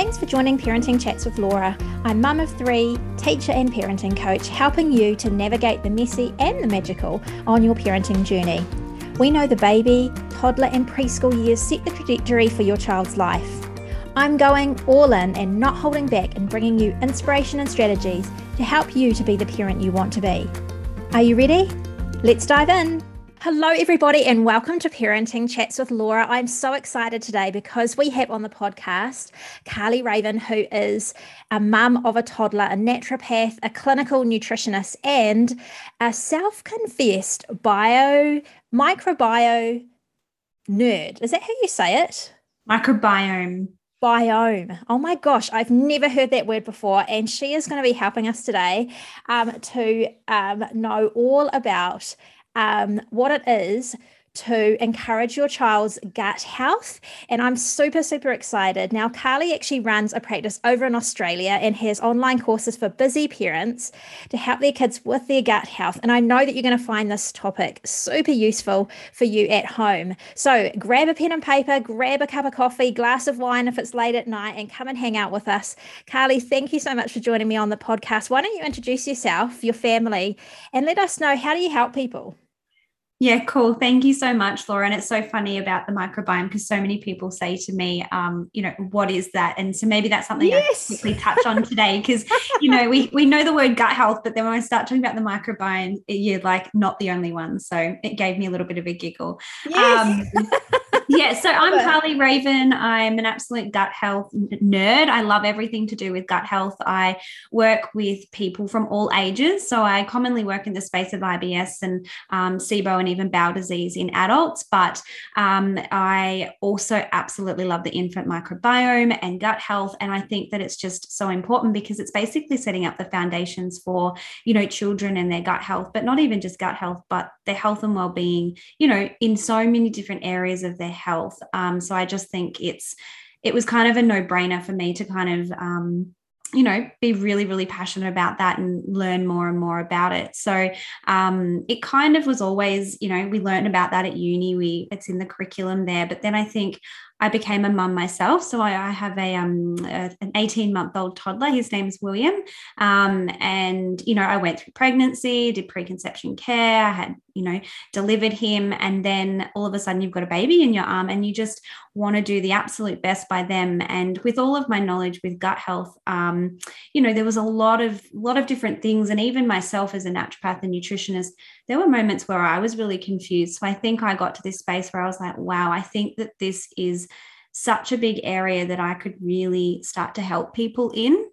Thanks for joining Parenting Chats with Laura. I'm mum of three, teacher and parenting coach, helping you to navigate the messy and the magical on your parenting journey. We know the baby, toddler, and preschool years set the trajectory for your child's life. I'm going all in and not holding back and bringing you inspiration and strategies to help you to be the parent you want to be. Are you ready? Let's dive in. Hello, everybody, and welcome to Parenting Chats with Laura. I'm so excited today because we have on the podcast Carly Raven, who is a mum of a toddler, a naturopath, a clinical nutritionist, and a self confessed bio, microbiome nerd. Is that how you say it? Microbiome. Biome. Oh my gosh, I've never heard that word before. And she is going to be helping us today um, to um, know all about um, what it is to encourage your child's gut health. And I'm super, super excited. Now, Carly actually runs a practice over in Australia and has online courses for busy parents to help their kids with their gut health. And I know that you're going to find this topic super useful for you at home. So grab a pen and paper, grab a cup of coffee, glass of wine if it's late at night, and come and hang out with us. Carly, thank you so much for joining me on the podcast. Why don't you introduce yourself, your family, and let us know how do you help people? Yeah, cool. Thank you so much, Laura. And it's so funny about the microbiome because so many people say to me, um, you know, what is that? And so maybe that's something yes. I quickly touch on today because, you know, we we know the word gut health, but then when I start talking about the microbiome, you're like not the only one. So it gave me a little bit of a giggle. Yes. Um, yeah, so I'm Carly Raven. I'm an absolute gut health nerd. I love everything to do with gut health. I work with people from all ages. So I commonly work in the space of IBS and um, SIBO and even bowel disease in adults. But um, I also absolutely love the infant microbiome and gut health. And I think that it's just so important because it's basically setting up the foundations for, you know, children and their gut health, but not even just gut health, but their health and well-being, you know, in so many different areas of their health. Um, so I just think it's it was kind of a no-brainer for me to kind of um, you know be really really passionate about that and learn more and more about it. So um, it kind of was always you know we learned about that at uni we it's in the curriculum there. But then i think I became a mum myself. So I, I have a, um, a, an 18 month old toddler. His name's William. Um, and, you know, I went through pregnancy, did preconception care, I had, you know, delivered him. And then all of a sudden you've got a baby in your arm and you just want to do the absolute best by them. And with all of my knowledge with gut health, um, you know, there was a lot of, lot of different things. And even myself as a naturopath and nutritionist, there were moments where I was really confused. So I think I got to this space where I was like, wow, I think that this is such a big area that I could really start to help people in.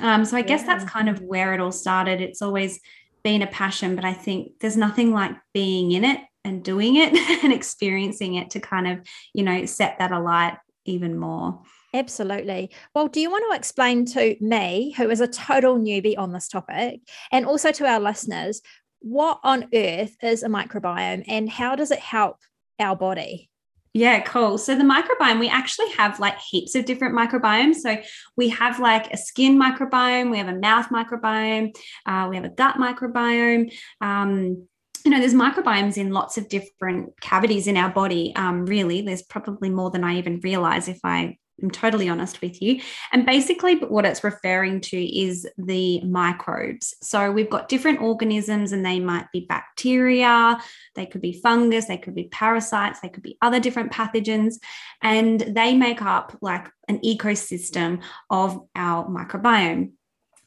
Um, so I guess that's kind of where it all started. It's always been a passion, but I think there's nothing like being in it and doing it and experiencing it to kind of, you know, set that alight even more. Absolutely. Well, do you want to explain to me, who is a total newbie on this topic, and also to our listeners, what on earth is a microbiome and how does it help our body? Yeah, cool. So the microbiome, we actually have like heaps of different microbiomes. So we have like a skin microbiome, we have a mouth microbiome, uh, we have a gut microbiome. Um, you know, there's microbiomes in lots of different cavities in our body. Um, really, there's probably more than I even realize if I I'm totally honest with you. And basically, what it's referring to is the microbes. So we've got different organisms, and they might be bacteria, they could be fungus, they could be parasites, they could be other different pathogens, and they make up like an ecosystem of our microbiome.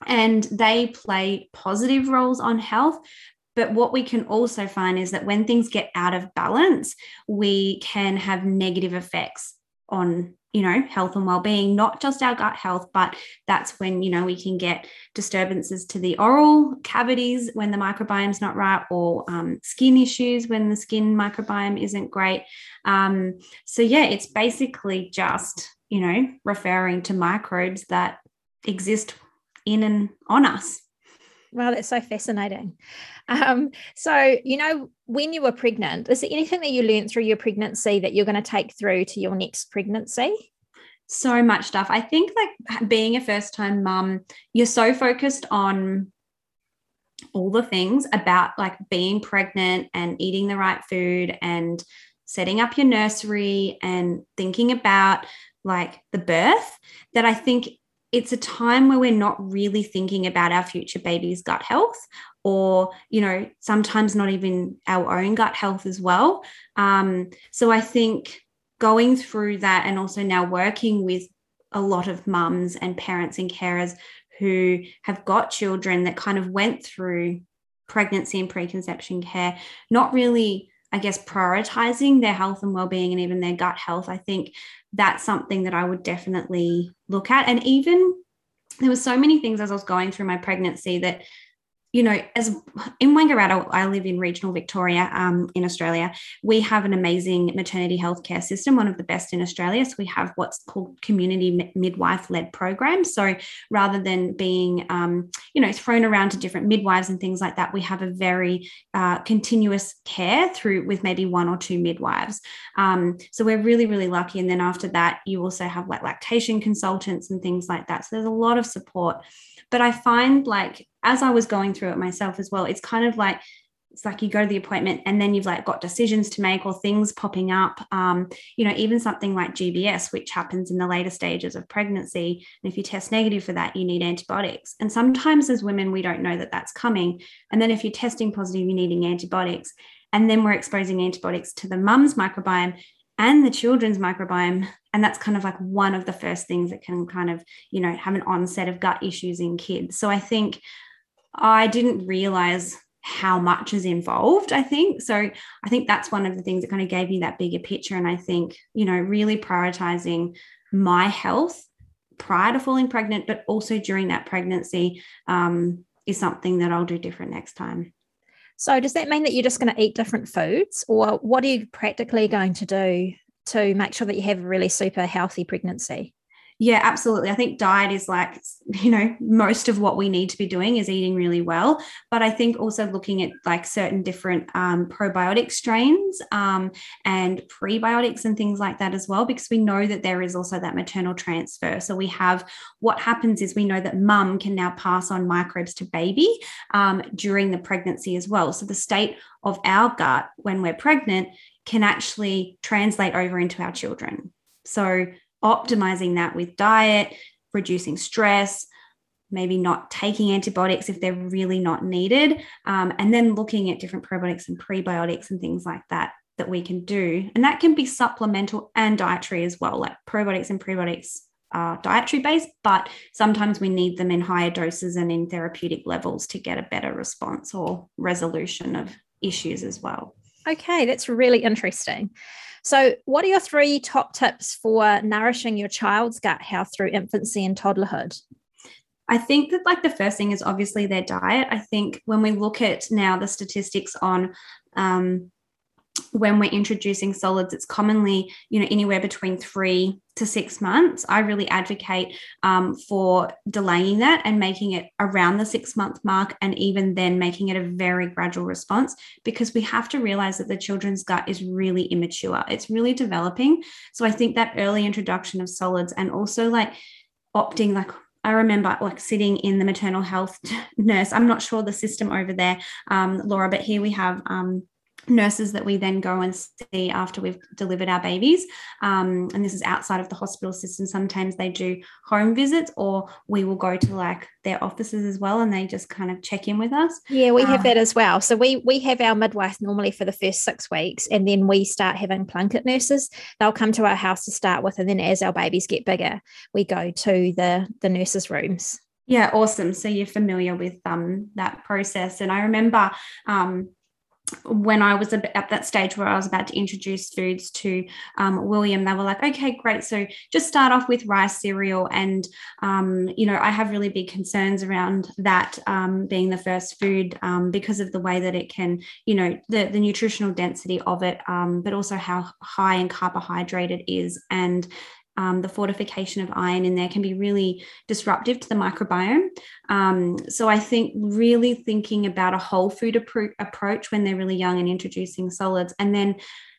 And they play positive roles on health, but what we can also find is that when things get out of balance, we can have negative effects on you know health and well-being not just our gut health but that's when you know we can get disturbances to the oral cavities when the microbiome's not right or um, skin issues when the skin microbiome isn't great um, so yeah it's basically just you know referring to microbes that exist in and on us Wow, that's so fascinating. Um, so, you know, when you were pregnant, is there anything that you learned through your pregnancy that you're going to take through to your next pregnancy? So much stuff. I think like being a first time mum, you're so focused on all the things about like being pregnant and eating the right food and setting up your nursery and thinking about like the birth that I think it's a time where we're not really thinking about our future baby's gut health or you know sometimes not even our own gut health as well um, so i think going through that and also now working with a lot of mums and parents and carers who have got children that kind of went through pregnancy and preconception care not really i guess prioritizing their health and well-being and even their gut health. I think that's something that i would definitely look at. And even there were so many things as i was going through my pregnancy that you know, as in Wangaratta, I live in regional Victoria um, in Australia. We have an amazing maternity healthcare system, one of the best in Australia. So we have what's called community midwife led programs. So rather than being, um, you know, thrown around to different midwives and things like that, we have a very uh, continuous care through with maybe one or two midwives. Um, so we're really, really lucky. And then after that, you also have like lactation consultants and things like that. So there's a lot of support. But I find like as I was going through it myself as well, it's kind of like it's like you go to the appointment and then you've like got decisions to make or things popping up. Um, you know even something like gbs which happens in the later stages of pregnancy and if you test negative for that you need antibiotics. And sometimes as women we don't know that that's coming. And then if you're testing positive you're needing antibiotics. And then we're exposing antibiotics to the mum's microbiome and the children's microbiome. And that's kind of like one of the first things that can kind of you know have an onset of gut issues in kids. So i think i didn't realize how much is involved i think. So i think that's one of the things that kind of gave me that bigger picture. And i think you know really prioritizing my health prior to falling pregnant but also during that pregnancy um, is something that i'll do different next time. So, does that mean that you're just going to eat different foods, or what are you practically going to do to make sure that you have a really super healthy pregnancy? Yeah, absolutely. I think diet is like, you know, most of what we need to be doing is eating really well. But I think also looking at like certain different um, probiotic strains um, and prebiotics and things like that as well, because we know that there is also that maternal transfer. So we have what happens is we know that mum can now pass on microbes to baby um, during the pregnancy as well. So the state of our gut when we're pregnant can actually translate over into our children. So optimizing that with diet, reducing stress, maybe not taking antibiotics if they're really not needed, um, and then looking at different probiotics and prebiotics and things like that that we can do. And that can be supplemental and dietary as well, like probiotics and prebiotics are dietary based, but sometimes we need them in higher doses and in therapeutic levels to get a better response or resolution of issues as well. Okay, that's really interesting. So, what are your three top tips for nourishing your child's gut health through infancy and toddlerhood? I think that, like, the first thing is obviously their diet. I think when we look at now the statistics on um, when we're introducing solids, it's commonly, you know, anywhere between three to six months. I really advocate um, for delaying that and making it around the six month mark, and even then making it a very gradual response because we have to realize that the children's gut is really immature. It's really developing. So I think that early introduction of solids and also like opting, like I remember like sitting in the maternal health nurse. I'm not sure the system over there, um, Laura, but here we have um, nurses that we then go and see after we've delivered our babies. Um, and this is outside of the hospital system. Sometimes they do home visits, or we will go to like their offices as well, and they just kind of check in with us. Yeah, we have um, that as well. So we we have our midwife normally for the first six weeks, and then we start having plunket nurses. They'll come to our house to start with, and then as our babies get bigger, we go to the the nurses' rooms. Yeah, awesome. So you're familiar with um, that process. And I remember um, when I was at that stage where I was about to introduce foods to um, William, they were like, okay, great. So just start off with rice cereal. And, um, you know, I have really big concerns around that um, being the first food um, because of the way that it can, you know, the, the nutritional density of it, um, but also how high in carbohydrate it is. And um, the fortification of iron in there can be really disruptive to the microbiome. Um, so I think really thinking about a whole food appro- approach when they're really young and introducing solids, and then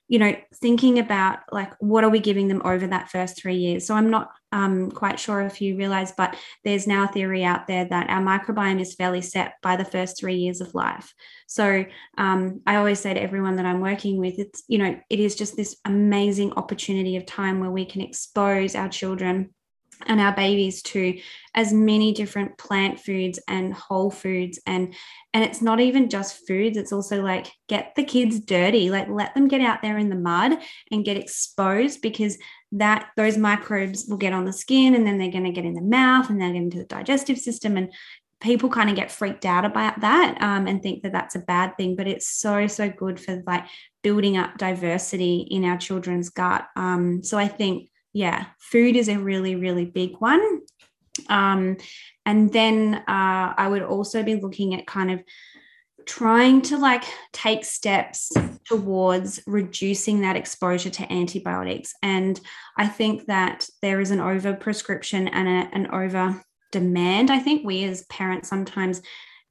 you know, thinking about like what are we giving them over that first three years. So I'm not um, quite sure if you realize, but there's now a theory out there that our microbiome is fairly set by the first three years of life. So um, I always say to everyone that I'm working with, it's, you know, it is just this amazing opportunity of time where we can expose our children and our babies to as many different plant foods and whole foods. And and it's not even just foods it's also like get the kids dirty like let them get out there in the mud and get exposed because that those microbes will get on the skin and then they're going to get in the mouth and get into the digestive system and people kind of get freaked out about that um, and think that that's a bad thing. But it's so so good for like building up diversity in our children's gut. Um, so i think yeah, food is a really, really big one. Um, and then uh, I would also be looking at kind of trying to like take steps towards reducing that exposure to antibiotics. And I think that there is an over prescription and a, an over demand. I think we as parents sometimes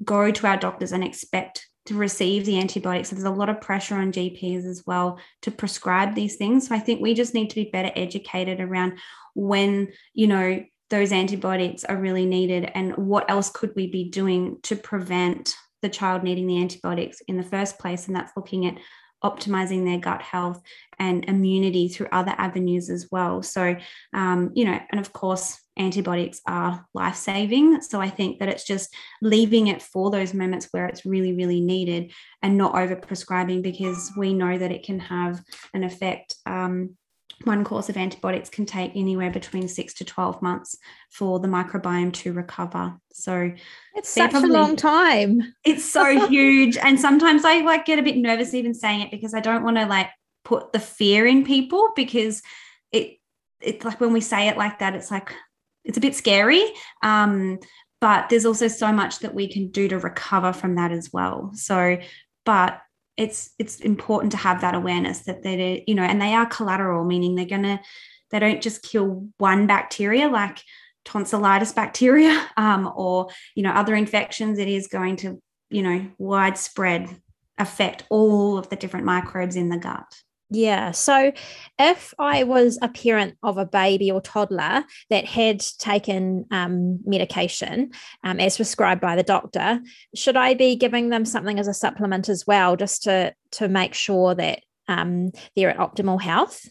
go to our doctors and expect to receive the antibiotics. So there's a lot of pressure on GPs as well to prescribe these things. So I think we just need to be better educated around when, you know, those antibiotics are really needed and what else could we be doing to prevent the child needing the antibiotics in the first place. And that's looking at optimizing their gut health and immunity through other avenues as well. So, um, you know, and of course, antibiotics are life saving. So I think that it's just leaving it for those moments where it's really, really needed and not over prescribing because we know that it can have an effect. Um, one course of antibiotics can take anywhere between six to 12 months for the microbiome to recover. So it's such probably, a long time. It's so huge. And sometimes I like get a bit nervous even saying it because I don't want to like put the fear in people because it it's like when we say it like that, it's like it's a bit scary. Um, but there's also so much that we can do to recover from that as well. So, but it's it's important to have that awareness that they you know and they are collateral meaning they're gonna they don't just kill one bacteria like tonsillitis bacteria um, or you know other infections. It is going to you know widespread affect all of the different microbes in the gut yeah. So if I was a parent of a baby or toddler that had taken um, medication um, as prescribed by the doctor, should I be giving them something as a supplement as well, just to to make sure that um, they're at optimal health?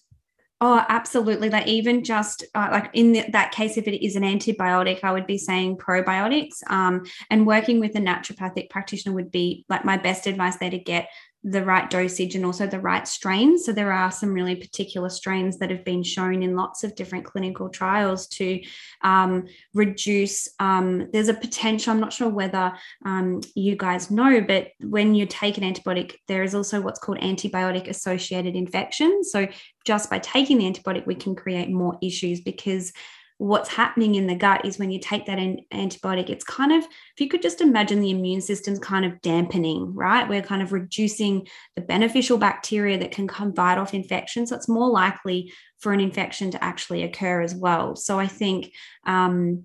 Oh, absolutely. Like even just uh, like in the, that case, if it is an antibiotic, I would be saying probiotics. Um, and working with a naturopathic practitioner would be like my best advice there to get the right dosage and also the right strains. So there are some really particular strains that have been shown in lots of different clinical trials to um, reduce. Um, there's a potential. I'm not sure whether um, you guys know, but when you take an antibiotic, there is also what's called antibiotic associated infection. So just by taking the antibiotic, we can create more issues because what's happening in the gut is when you take that antibiotic, it's kind of, if you could just imagine the immune system's kind of dampening, right? We're kind of reducing the beneficial bacteria that can come fight off infection. So it's more likely for an infection to actually occur as well. So I think, um,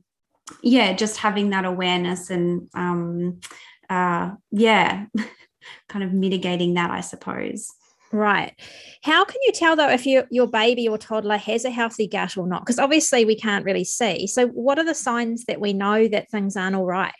yeah, just having that awareness and, um, uh, yeah, kind of mitigating that, I suppose. Right. How can you tell though if you, your baby or toddler has a healthy gut or not? Because obviously we can't really see. So, what are the signs that we know that things aren't all right?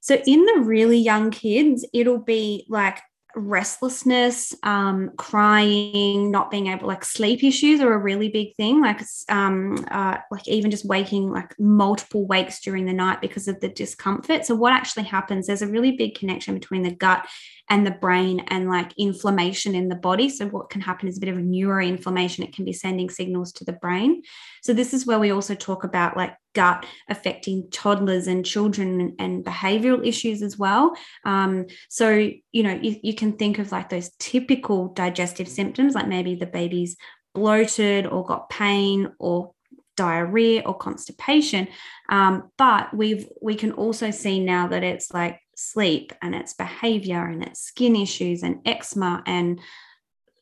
So, in the really young kids, it'll be like restlessness, um, crying, not being able like sleep issues are a really big thing. Like um, uh, like even just waking like multiple wakes during the night because of the discomfort. So what actually happens? There's a really big connection between the gut and the brain and like inflammation in the body. So, what can happen is a bit of a neuroinflammation. It can be sending signals to the brain. So, this is where we also talk about like gut affecting toddlers and children and, behavioral issues as well. Um, so, you know, you, you can think of like those typical digestive symptoms, like maybe the baby's bloated or got pain or diarrhea or constipation um, but we've we can also see now that it's like sleep and its behavior and its skin issues and eczema and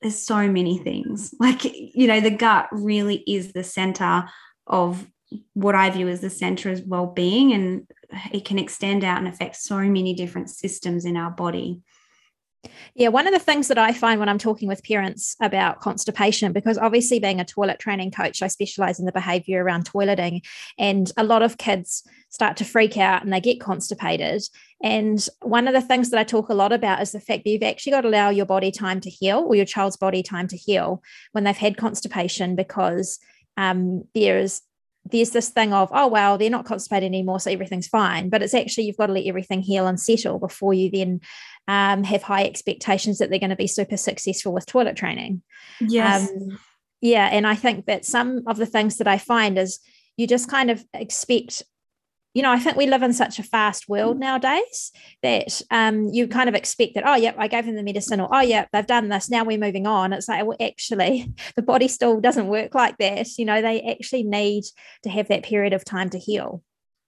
there's so many things. Like you know the gut really is the center of what i view as the center of well-being and it can extend out and affect so many different systems in our body Yeah, one of the things that I find when I'm talking with parents about constipation, because obviously being a toilet training coach, I specialize in the behavior around toileting, and a lot of kids start to freak out and they get constipated. And one of the things that I talk a lot about is the fact that you've actually got to allow your body time to heal or your child's body time to heal when they've had constipation, because um, there's there's this thing of oh well they're not constipated anymore so everything's fine but it's actually you've got to let everything heal and settle before you then um, have high expectations that they're going to be super successful with toilet training. Yes. Um, yeah. And I think that some of the things that I find is you just kind of expect, you know, I think we live in such a fast world nowadays that um, you kind of expect that, oh, yep, I gave them the medicine, or oh, yeah, they've done this. Now we're moving on. It's like, well, actually, the body still doesn't work like that. You know, they actually need to have that period of time to heal.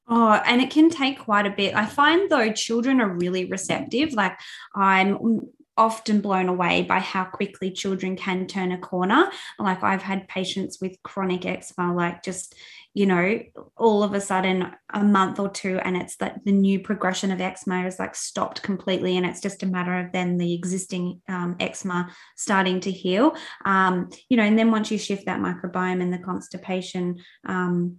Oh, and it can take quite a bit. I find though children are really receptive. Like I'm often blown away by how quickly children can turn a corner. Like I've had patients with chronic eczema, like just, you know, all of a sudden a month or two, and it's like the new progression of eczema is like stopped completely. And it's just a matter of then the existing um, eczema starting to heal. Um, you know, and then once you shift that microbiome and the constipation, um,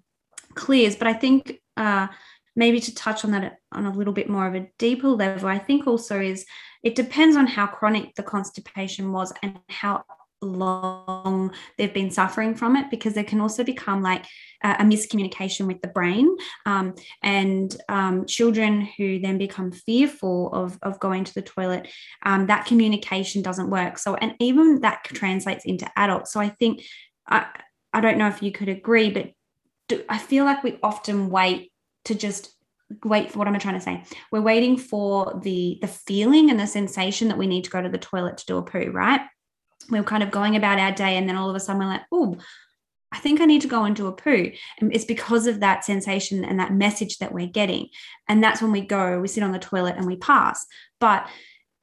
clears. But I think uh, maybe to touch on that on a little bit more of a deeper level, I think also is it depends on how chronic the constipation was and how long they've been suffering from it because there can also become like a, a miscommunication with the brain um, and um, children who then become fearful of, of going to the toilet um, that communication doesn't work so and even that translates into adults so i think I, I don't know if you could agree but do, I feel like we often wait to just wait for what am I trying to say? We're waiting for the the feeling and the sensation that we need to go to the toilet to do a poo, right? We're kind of going about our day and then all of a sudden we're like, oh, I think I need to go and do a poo. And it's because of that sensation and that message that we're getting. And that's when we go, we sit on the toilet and we pass. But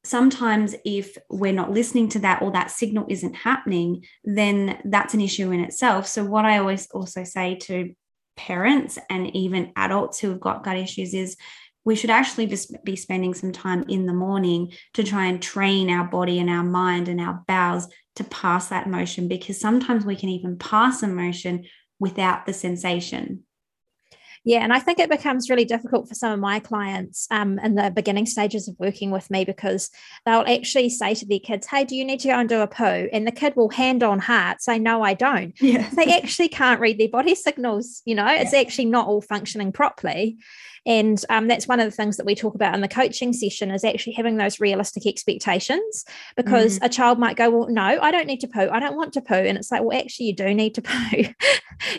sometimes if we're not listening to that or that signal isn't happening then that's an issue in itself so what i always also say to parents and even adults who have got gut issues is we should actually just be spending some time in the morning to try and train our body and our mind and our bowels to pass that motion because sometimes we can even pass a motion without the sensation yeah, and I think it becomes really difficult for some of my clients um, in the beginning stages of working with me because they'll actually say to their kids, Hey, do you need to go and do a poo? And the kid will hand on heart say, No, I don't. Yeah. They actually can't read their body signals, you know, yeah. it's actually not all functioning properly. And um, that's one of the things that we talk about in the coaching session is actually having those realistic expectations because mm. a child might go, Well, no, I don't need to poo. I don't want to poo. And it's like, Well, actually, you do need to poo.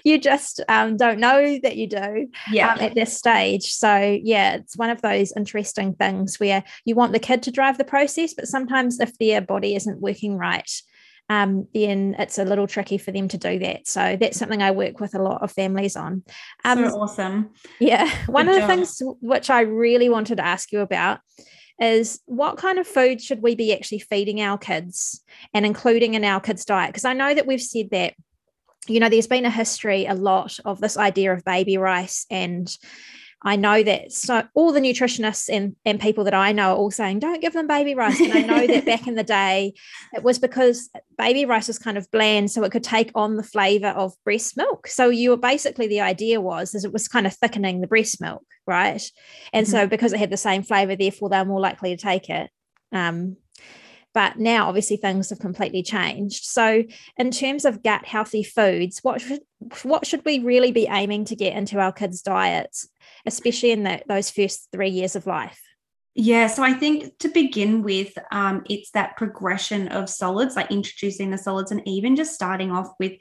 you just um, don't know that you do yeah. Um, at this stage. So, yeah, it's one of those interesting things where you want the kid to drive the process, but sometimes if their body isn't working right, um, then it's a little tricky for them to do that. So that's something I work with a lot of families on. Um, so awesome. Yeah. One Good of the things which I really wanted to ask you about is what kind of food should we be actually feeding our kids and including in our kids' diet? Because I know that we've said that, you know, there's been a history a lot of this idea of baby rice and I know that so all the nutritionists and, and people that I know are all saying, don't give them baby rice. And I know that back in the day, it was because baby rice was kind of bland, so it could take on the flavor of breast milk. So you were basically the idea was is it was kind of thickening the breast milk, right? And mm-hmm. so because it had the same flavor, therefore they're more likely to take it. Um, but now obviously things have completely changed. So in terms of gut healthy foods, what should what should we really be aiming to get into our kids' diets? Especially in the, those first three years of life? Yeah, so I think to begin with, um, it's that progression of solids, like introducing the solids and even just starting off with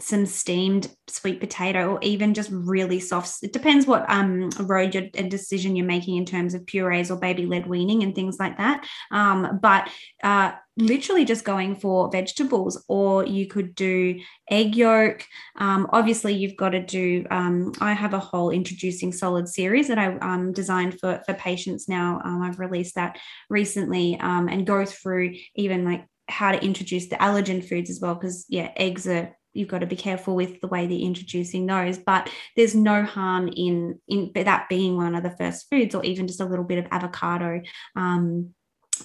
some steamed sweet potato or even just really soft it depends what um road your decision you're making in terms of purees or baby led weaning and things like that. Um but uh literally just going for vegetables or you could do egg yolk. Um, obviously you've got to do um, i have a whole introducing solid series that i um, designed for for patients now. Um, i've released that recently um, and go through even like how to introduce the allergen foods as well because yeah eggs are you've got to be careful with the way they're introducing those but there's no harm in in that being one of the first foods or even just a little bit of avocado um,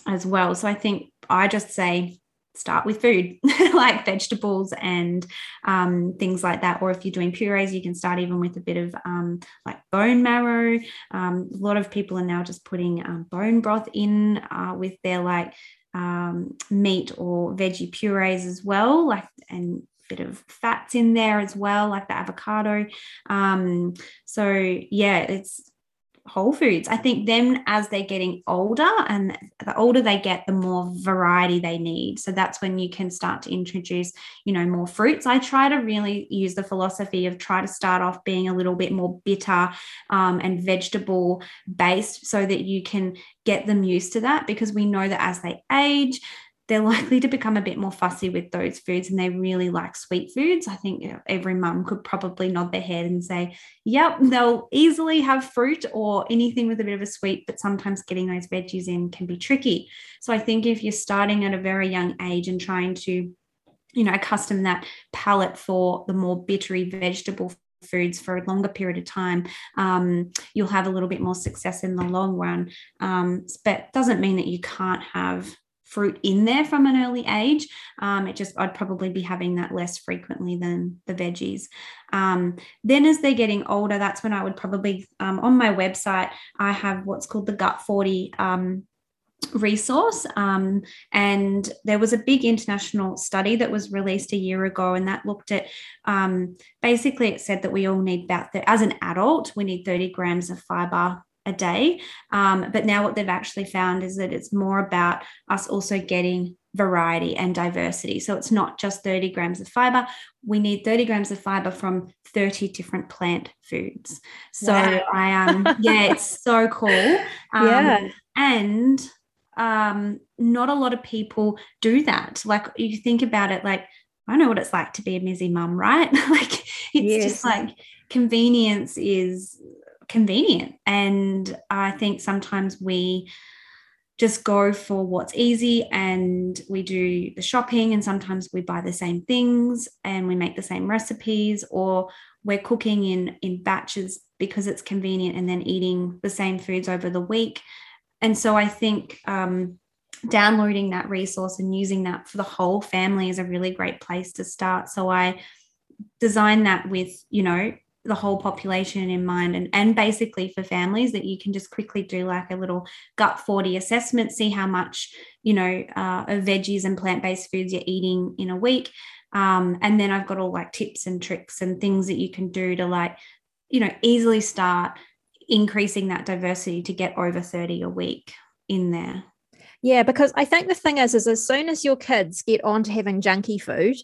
as well. So I think I just say start with food like vegetables and um, things like that or if you're doing purees you can start even with a bit of um, like bone marrow um, a lot of people are now just putting um, bone broth in uh, with their like um, meat or veggie purees as well like and bit of fats in there as well like the avocado um, so yeah it's whole foods. I think them as they're getting older and the older they get, the more variety they need. So that's when you can start to introduce, you know, more fruits. I try to really use the philosophy of try to start off being a little bit more bitter um, and vegetable based so that you can get them used to that because we know that as they age, they're likely to become a bit more fussy with those foods and they really like sweet foods. I think every mum could probably nod their head and say, yep, they'll easily have fruit or anything with a bit of a sweet, but sometimes getting those veggies in can be tricky. So I think if you're starting at a very young age and trying to, you know, accustom that palate for the more bittery vegetable foods for a longer period of time, um, you'll have a little bit more success in the long run. Um, but doesn't mean that you can't have fruit in there from an early age. Um, it just, I'd probably be having that less frequently than the veggies. Um, then as they're getting older, that's when I would probably, um, on my website, I have what's called the Gut 40 um, resource. Um, and there was a big international study that was released a year ago, and that looked at um, basically it said that we all need about, the, as an adult, we need 30 grams of fiber a day. Um, but now what they've actually found is that it's more about us also getting variety and diversity. So it's not just 30 grams of fiber. We need 30 grams of fiber from 30 different plant foods. So wow. I um yeah, it's so cool. Um, yeah. and um not a lot of people do that. Like you think about it like I know what it's like to be a busy mum, right? like it's yes. just like convenience is convenient. And I think sometimes we just go for what's easy and we do the shopping and sometimes we buy the same things and we make the same recipes or we're cooking in in batches because it's convenient and then eating the same foods over the week and so i think um, downloading that resource and using that for the whole family is a really great place to start so i designed that with you know the whole population in mind. And, and basically for families that you can just quickly do like a little gut 40 assessment see how much you know uh, of veggies and plant-based foods you're eating in a week. Um, and then i've got all like tips and tricks and things that you can do to like you know easily start increasing that diversity to get over 30 a week in there yeah, because I think the thing is, is as soon as your kids get on to having junky food,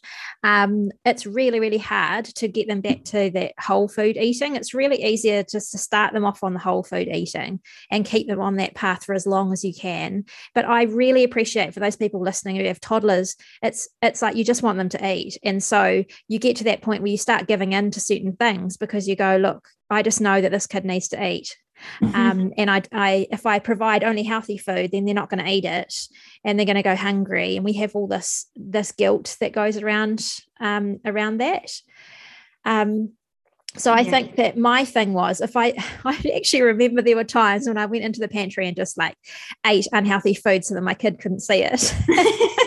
um, it's really, really hard to get them back to that whole food eating. It's really easier just to start them off on the whole food eating and keep them on that path for as long as you can. But I really appreciate for those people listening who have toddlers, it's it's like you just want them to eat, and so you get to that point where you start giving in to certain things because you go, look, I just know that this kid needs to eat. Mm-hmm. Um, and I, I, if I provide only healthy food, then they're not going to eat it, and they're going to go hungry. And we have all this this guilt that goes around um, around that. Um, so I yeah. think that my thing was if I I actually remember there were times when I went into the pantry and just like ate unhealthy food so that my kid couldn't see it.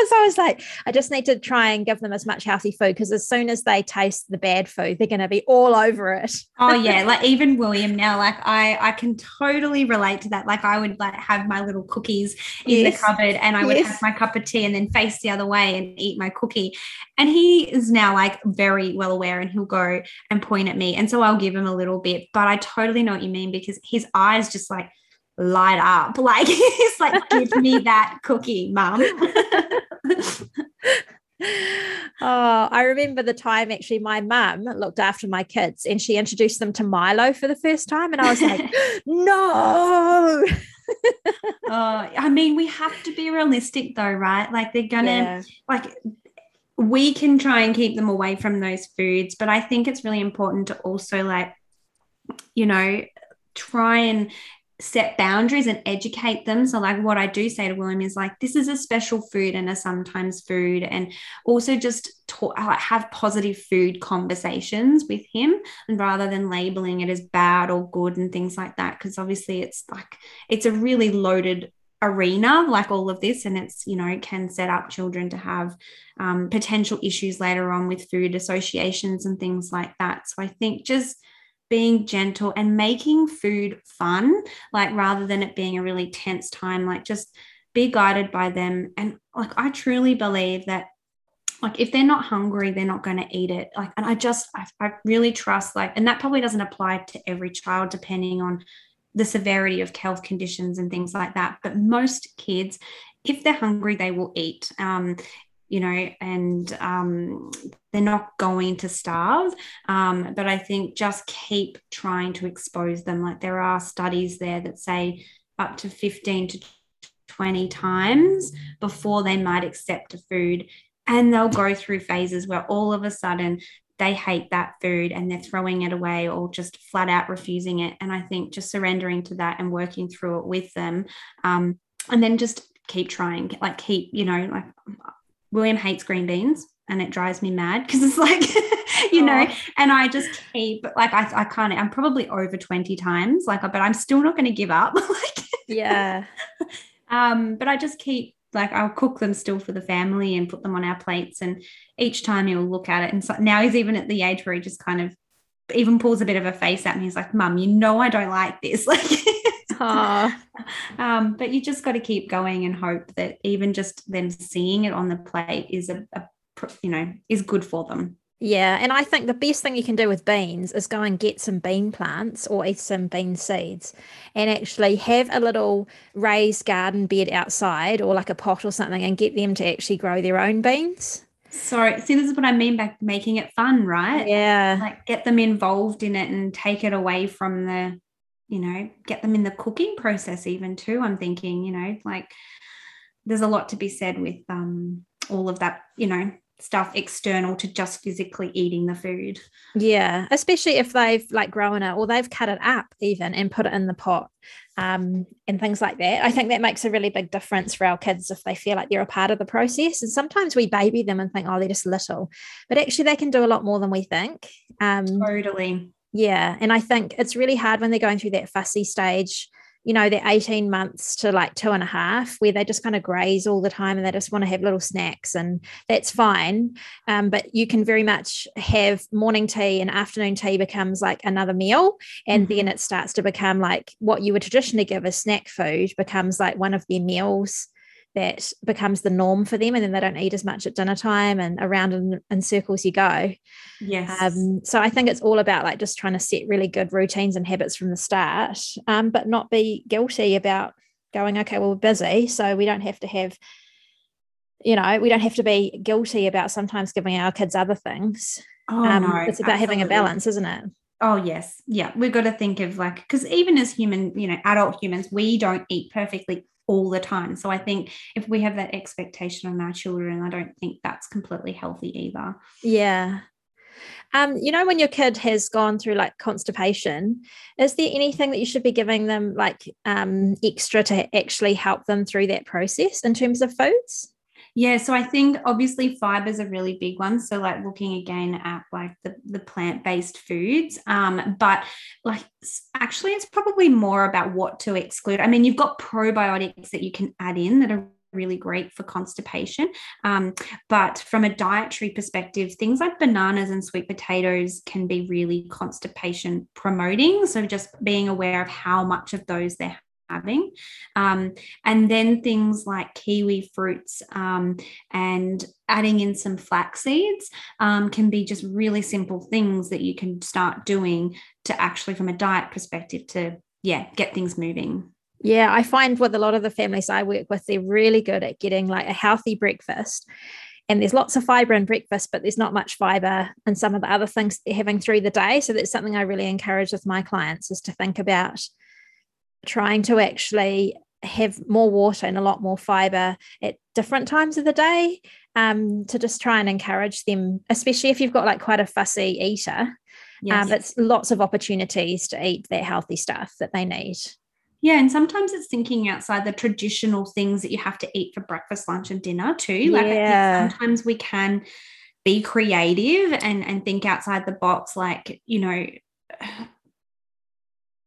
because I was like, I just need to try and give them as much healthy food because as soon as they taste the bad food, they're going to be all over it. oh yeah, like even William now, like I I can totally relate to that. Like I would like have my little cookies in yes. the cupboard, and I would yes. have my cup of tea, and then face the other way and eat my cookie. And he is now like very well aware, and he'll go and point at me, and so I'll give him a little bit. But I totally know what you mean because his eyes just like light up. Like he's like, give me that cookie, mum. oh, I remember the time actually my mum looked after my kids and she introduced them to Milo for the first time. And I was like, no. uh, I mean, we have to be realistic though, right? Like they're gonna yeah. like we can try and keep them away from those foods, but I think it's really important to also like, you know, try and set boundaries and educate them. So, like what I do say to William is like, this is a special food and a sometimes food, and also just talk, have positive food conversations with him, and rather than labeling it as bad or good and things like that, because obviously it's like it's a really loaded arena like all of this and it's you know it can set up children to have um, potential issues later on with food associations and things like that so i think just being gentle and making food fun, like rather than it being a really tense time, like just be guided by them. And like, I truly believe that like if they're not hungry they're not going to eat it. Like and i just I, I, really trust like and that probably doesn't apply to every child depending on the severity of health conditions and things like that. But most kids if they're hungry they will eat. Um, you know, and um, they're not going to starve. Um, but I think just keep trying to expose them. Like there are studies there that say up to 15 to 20 times before they might accept a food. And they'll go through phases where all of a sudden they hate that food and they're throwing it away or just flat out refusing it. And I think just surrendering to that and working through it with them. Um, and then just keep trying, like keep, you know, like William hates green beans and it drives me mad because it's like, you know, and I just keep like I, I can't, I'm probably over 20 times, like, but I'm still not going to give up. like, yeah. um, but I just keep like I'll cook them still for the family and put them on our plates. And each time he'll look at it. And so now he's even at the age where he just kind of even pulls a bit of a face at me. He's like, Mum, you know I don't like this. Like um, but you just got to keep going and hope that even just them seeing it on the plate is a, a you know is good for them. Yeah, and I think the best thing you can do with beans is go and get some bean plants or eat some bean seeds and actually have a little raised garden bed outside or like a pot or something and get them to actually grow their own beans. Sorry, see, this is what I mean by making it fun, right? Yeah. Like get them involved in it and take it away from the you know, get them in the cooking process even too. I'm thinking, you know, like there's a lot to be said with um, all of that, you know, stuff external to just physically eating the food. Yeah, especially if they've like grown it or they've cut it up even and put it in the pot um, and things like that. I think that makes a really big difference for our kids if they feel like they're a part of the process. And sometimes we baby them and think, oh, they're just little, but actually they can do a lot more than we think. Um, totally. Yeah. And I think it's really hard when they're going through that fussy stage, you know, they're 18 months to like two and a half, where they just kind of graze all the time and they just want to have little snacks, and that's fine. Um, but you can very much have morning tea and afternoon tea becomes like another meal. And mm-hmm. then it starts to become like what you would traditionally give as snack food becomes like one of their meals that becomes the norm for them and then they don't eat as much at dinner time and around in, in circles you go yes um, so i think it's all about like just trying to set really good routines and habits from the start um, but not be guilty about going okay well we're busy so we don't have to have you know we don't have to be guilty about sometimes giving our kids other things oh, um, no, it's about absolutely. having a balance isn't it Oh yes, yeah. We've got to think of like because even as human, you know, adult humans, we don't eat perfectly all the time. So I think if we have that expectation on our children, I don't think that's completely healthy either. Yeah. Um, you know, when your kid has gone through like constipation, is there anything that you should be giving them like um, extra to actually help them through that process in terms of foods? Yeah, so I think obviously fiber is a really big one. So like looking again at like the, the plant-based foods. Um, but like actually it's probably more about what to exclude. I mean, you've got probiotics that you can add in that are really great for constipation. Um, but from a dietary perspective, things like bananas and sweet potatoes can be really constipation promoting. So just being aware of how much of those they're having. Um, and then things like kiwi fruits um, and adding in some flax seeds um, can be just really simple things that you can start doing to actually, from a diet perspective, to yeah, get things moving. Yeah, I find with a lot of the families I work with, they're really good at getting like a healthy breakfast. And there's lots of fiber in breakfast, but there's not much fiber in some of the other things they're having through the day. So that's something I really encourage with my clients is to think about trying to actually have more water and a lot more fiber at different times of the day um, to just try and encourage them, especially if you've got like quite a fussy eater. Um, yes. Um, it's lots of opportunities to eat that healthy stuff that they need. Yeah, and sometimes it's thinking outside the traditional things that you have to eat for breakfast, lunch, and dinner too. Like yeah. sometimes we can be creative and and think outside the box. Like you know,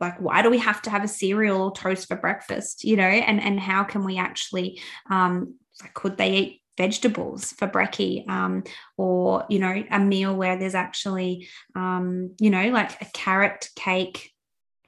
like why do we have to have a cereal or toast for breakfast? You know, and and how can we actually um, like could they eat vegetables for brekkie um, or you know a meal where there's actually um, you know like a carrot cake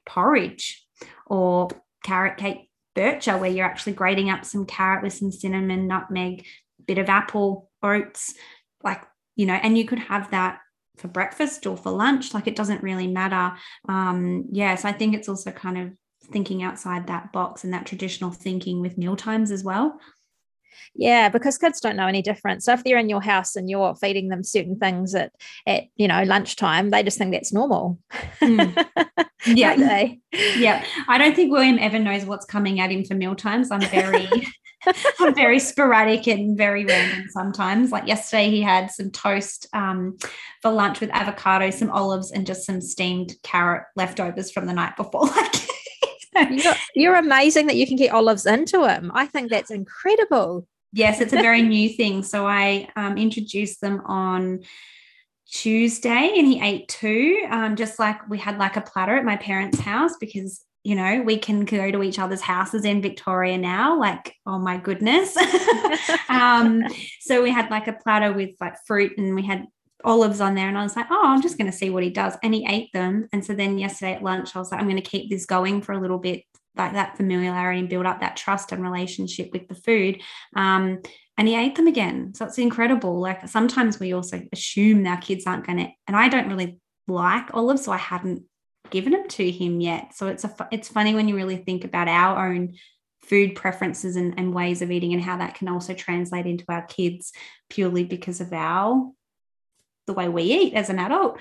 porridge or carrot cake bircher where you're actually grating up some carrot with some cinnamon nutmeg bit of apple oats like you know and you could have that for breakfast or for lunch like it doesn't really matter um yeah so i think it's also kind of thinking outside that box and that traditional thinking with meal times as well yeah, because kids don't know any different. So if they're in your house and you're feeding them certain things at at you know lunchtime, they just think that's normal. Mm. Yeah, yeah. I don't think William ever knows what's coming at him for meal times. I'm very. I'm very sporadic and very random sometimes. Like yesterday, he had some toast um, for lunch with avocado, some olives, and just some steamed carrot leftovers from the night before. Like, you're, you're amazing that you can get olives into him. I think that's incredible. Yes, it's a very new thing. So I um, introduced them on Tuesday and he ate two. Um, just like we had like a platter at my parents' house because you know we can go to each other's houses in Victoria now. Like, oh my goodness. um, so we had like a platter with like fruit and we had olives on there and I was like, oh, I'm just going to see what he does. And he ate them. And so then yesterday at lunch, I was like, I'm going to keep this going for a little bit like that familiarity and build up that trust and relationship with the food. Um, and he ate them again. So it's incredible. Like sometimes we also assume our kids aren't going to, and I don't really like olives, so I hadn't given them to him yet. So it's a, it's funny when you really think about our own food preferences and, and ways of eating and how that can also translate into our kids purely because of our the way we eat as an adult.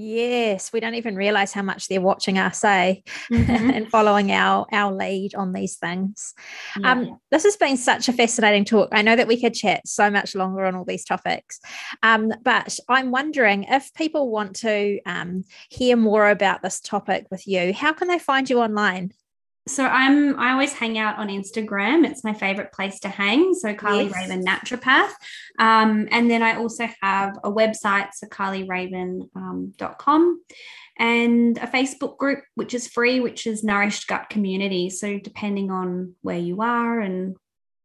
Yes, we don't even realize how much they're watching us, eh? Mm-hmm. and following our our lead on these things. Yeah. Um, this has been such a fascinating talk. I know that we could chat so much longer on all these topics, um, but I'm wondering if people want to um, hear more about this topic with you, how can they find you online? So I'm I always hang out on Instagram. It's my favorite place to hang. So Carly yes. Raven Naturopath. Um, and then I also have a website, so carlyraven.com um, and a Facebook group, which is free, which is Nourished Gut Community. So depending on where you are and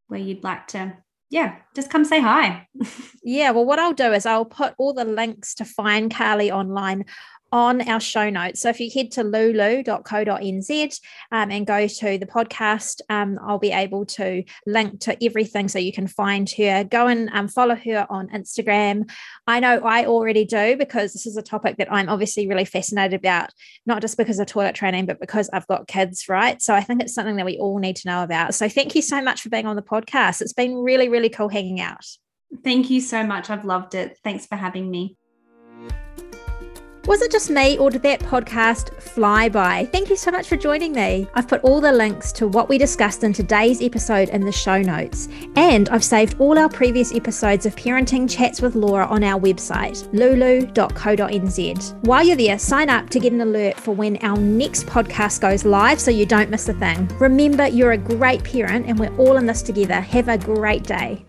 where you'd like to yeah, just come say hi. yeah, well, what I'll do is I'll put all the links to find Carly online on our show notes. So if you head to lulu.co.nz um, and go to the podcast, um, I'll be able to link to everything so you can find her. Go and um, follow her on Instagram. I know I already do because this is a topic that I'm obviously really fascinated about, not just because of toilet training, but because I've got kids, right? So I think it's something that we all need to know about. So thank you so much for being on the podcast. It's been really, really cool hanging out. Thank you so much. I've loved it. Thanks for having me. Was it just me, or did that podcast fly by? Thank you so much for joining me. I've put all the links to what we discussed in today's episode in the show notes, and I've saved all our previous episodes of Parenting Chats with Laura on our website, lulu.co.nz. While you're there, sign up to get an alert for when our next podcast goes live so you don't miss a thing. Remember, you're a great parent, and we're all in this together. Have a great day.